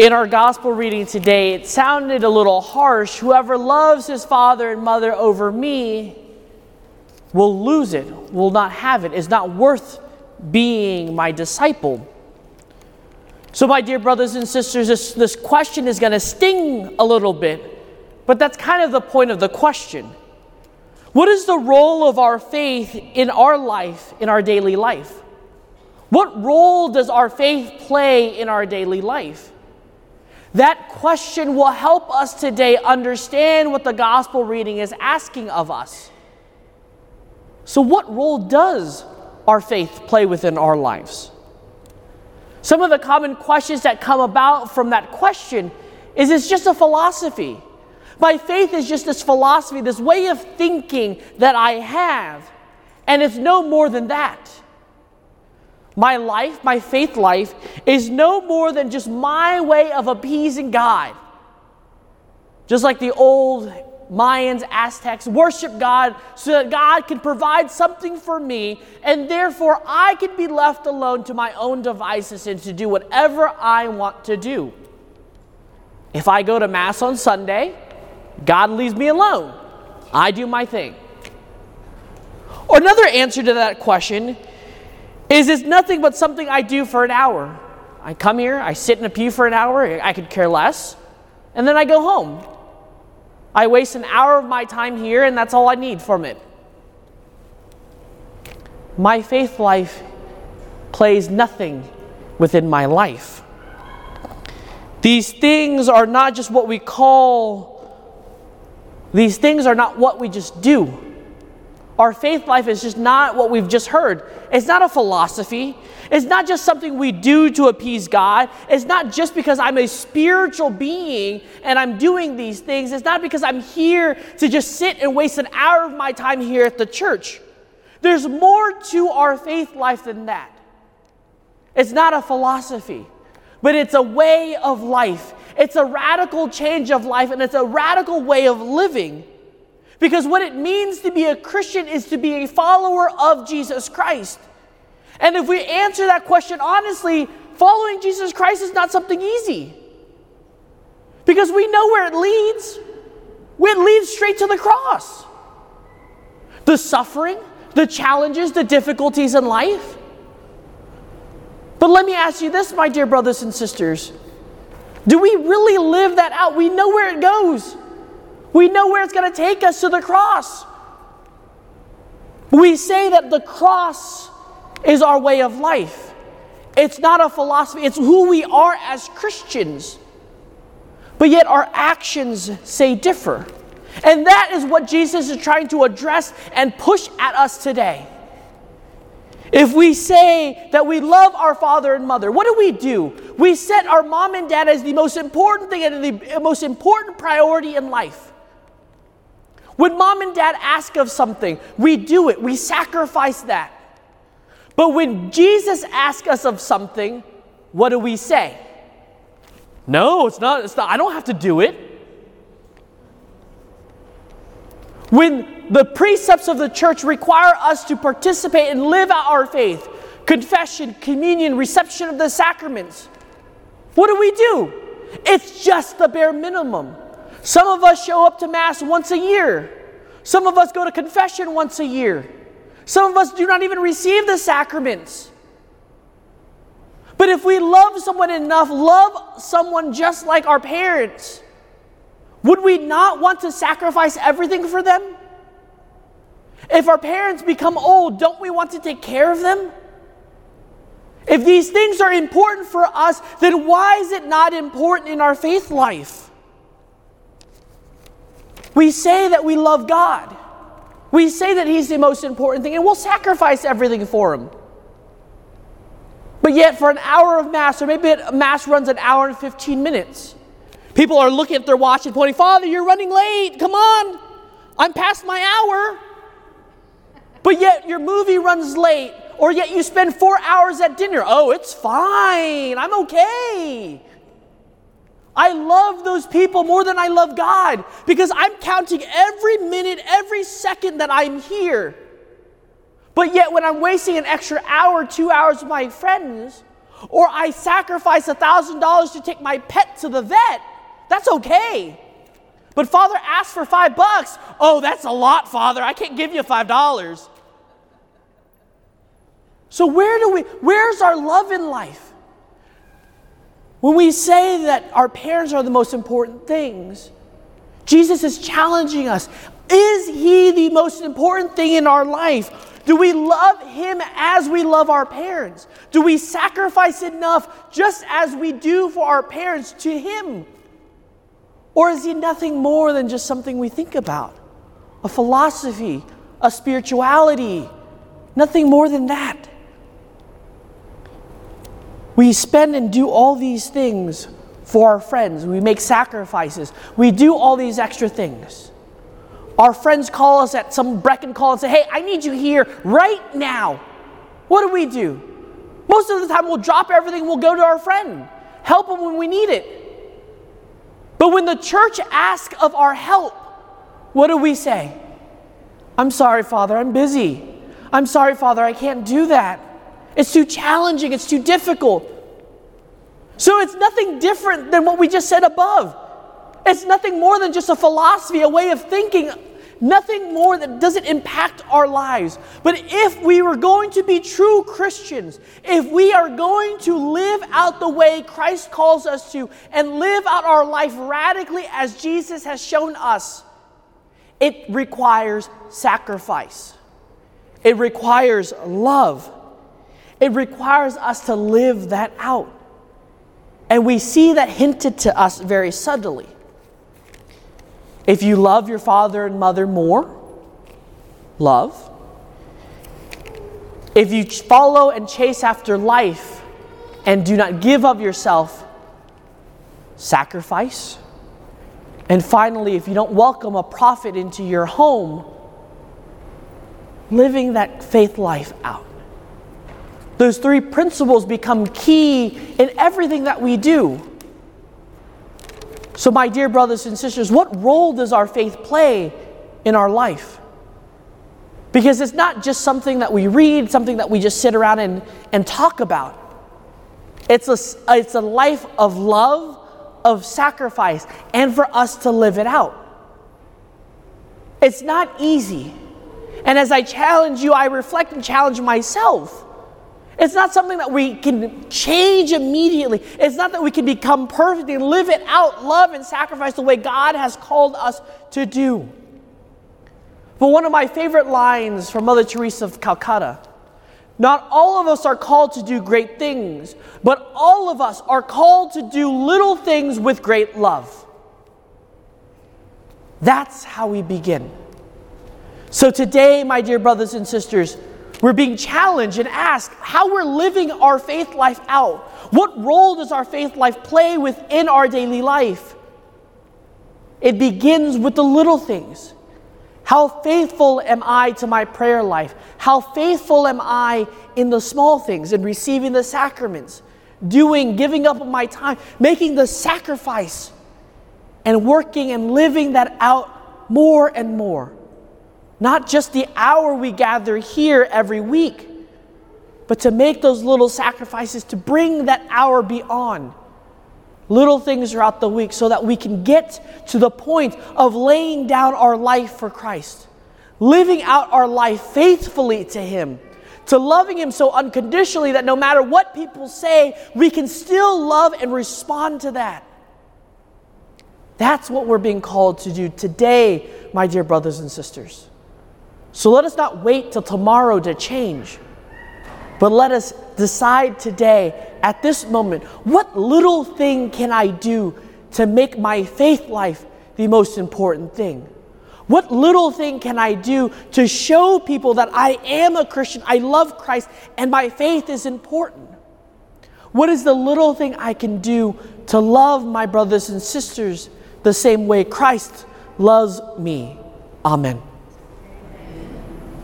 In our gospel reading today, it sounded a little harsh. Whoever loves his father and mother over me will lose it, will not have it, is not worth being my disciple. So, my dear brothers and sisters, this, this question is going to sting a little bit, but that's kind of the point of the question. What is the role of our faith in our life, in our daily life? What role does our faith play in our daily life? That question will help us today understand what the gospel reading is asking of us. So, what role does our faith play within our lives? Some of the common questions that come about from that question is it's just a philosophy. My faith is just this philosophy, this way of thinking that I have, and it's no more than that. My life, my faith life, is no more than just my way of appeasing God. Just like the old Mayans, Aztecs worship God so that God can provide something for me, and therefore I can be left alone to my own devices and to do whatever I want to do. If I go to Mass on Sunday, God leaves me alone. I do my thing. Or another answer to that question is it's nothing but something I do for an hour. I come here, I sit in a pew for an hour, I could care less, and then I go home. I waste an hour of my time here, and that's all I need from it. My faith life plays nothing within my life. These things are not just what we call, these things are not what we just do. Our faith life is just not what we've just heard. It's not a philosophy. It's not just something we do to appease God. It's not just because I'm a spiritual being and I'm doing these things. It's not because I'm here to just sit and waste an hour of my time here at the church. There's more to our faith life than that. It's not a philosophy, but it's a way of life. It's a radical change of life and it's a radical way of living because what it means to be a Christian is to be a follower of Jesus Christ. And if we answer that question honestly, following Jesus Christ is not something easy. Because we know where it leads. It leads straight to the cross. The suffering, the challenges, the difficulties in life. But let me ask you this, my dear brothers and sisters. Do we really live that out? We know where it goes. We know where it's going to take us to the cross. We say that the cross is our way of life. It's not a philosophy, it's who we are as Christians. But yet our actions say differ. And that is what Jesus is trying to address and push at us today. If we say that we love our father and mother, what do we do? We set our mom and dad as the most important thing and the most important priority in life. When mom and dad ask of something, we do it, we sacrifice that. But when Jesus asks us of something, what do we say? No, it's not, it's not, I don't have to do it. When the precepts of the church require us to participate and live out our faith, confession, communion, reception of the sacraments, what do we do? It's just the bare minimum. Some of us show up to Mass once a year. Some of us go to confession once a year. Some of us do not even receive the sacraments. But if we love someone enough, love someone just like our parents, would we not want to sacrifice everything for them? If our parents become old, don't we want to take care of them? If these things are important for us, then why is it not important in our faith life? We say that we love God. We say that He's the most important thing, and we'll sacrifice everything for Him. But yet, for an hour of Mass, or maybe Mass runs an hour and 15 minutes, people are looking at their watch and pointing, Father, you're running late. Come on. I'm past my hour. But yet, your movie runs late, or yet you spend four hours at dinner. Oh, it's fine. I'm okay. I love those people more than I love God because I'm counting every minute, every second that I'm here. But yet, when I'm wasting an extra hour, two hours with my friends, Or I sacrifice $1,000 to take my pet to the vet. That's okay. But Father asked for five bucks. Oh, that's a lot, Father. I can't give you five dollars. So where do we where's our love in life? When we say that our parents are the most important things, Jesus is challenging us. Is he the most important thing in our life? Do we love him as we love our parents? Do we sacrifice enough just as we do for our parents to him? Or is he nothing more than just something we think about? A philosophy, a spirituality, nothing more than that. We spend and do all these things for our friends. We make sacrifices. We do all these extra things. Our friends call us at some Brecken call and say, Hey, I need you here right now. What do we do? Most of the time, we'll drop everything, we'll go to our friend, help them when we need it. But when the church asks of our help, what do we say? I'm sorry, Father, I'm busy. I'm sorry, Father, I can't do that. It's too challenging, it's too difficult. So it's nothing different than what we just said above. It's nothing more than just a philosophy, a way of thinking nothing more that doesn't impact our lives. But if we were going to be true Christians, if we are going to live out the way Christ calls us to and live out our life radically as Jesus has shown us, it requires sacrifice. It requires love. It requires us to live that out. And we see that hinted to us very subtly. If you love your father and mother more, love. If you follow and chase after life and do not give of yourself, sacrifice. And finally, if you don't welcome a prophet into your home, living that faith life out. Those three principles become key in everything that we do. So, my dear brothers and sisters, what role does our faith play in our life? Because it's not just something that we read, something that we just sit around and, and talk about. It's a, it's a life of love, of sacrifice, and for us to live it out. It's not easy. And as I challenge you, I reflect and challenge myself. It's not something that we can change immediately. It's not that we can become perfect and live it out, love and sacrifice the way God has called us to do. But one of my favorite lines from Mother Teresa of Calcutta not all of us are called to do great things, but all of us are called to do little things with great love. That's how we begin. So, today, my dear brothers and sisters, we're being challenged and asked how we're living our faith life out. What role does our faith life play within our daily life? It begins with the little things. How faithful am I to my prayer life? How faithful am I in the small things, in receiving the sacraments, doing, giving up my time, making the sacrifice, and working and living that out more and more? Not just the hour we gather here every week, but to make those little sacrifices to bring that hour beyond. Little things throughout the week so that we can get to the point of laying down our life for Christ, living out our life faithfully to Him, to loving Him so unconditionally that no matter what people say, we can still love and respond to that. That's what we're being called to do today, my dear brothers and sisters. So let us not wait till tomorrow to change, but let us decide today, at this moment, what little thing can I do to make my faith life the most important thing? What little thing can I do to show people that I am a Christian, I love Christ, and my faith is important? What is the little thing I can do to love my brothers and sisters the same way Christ loves me? Amen.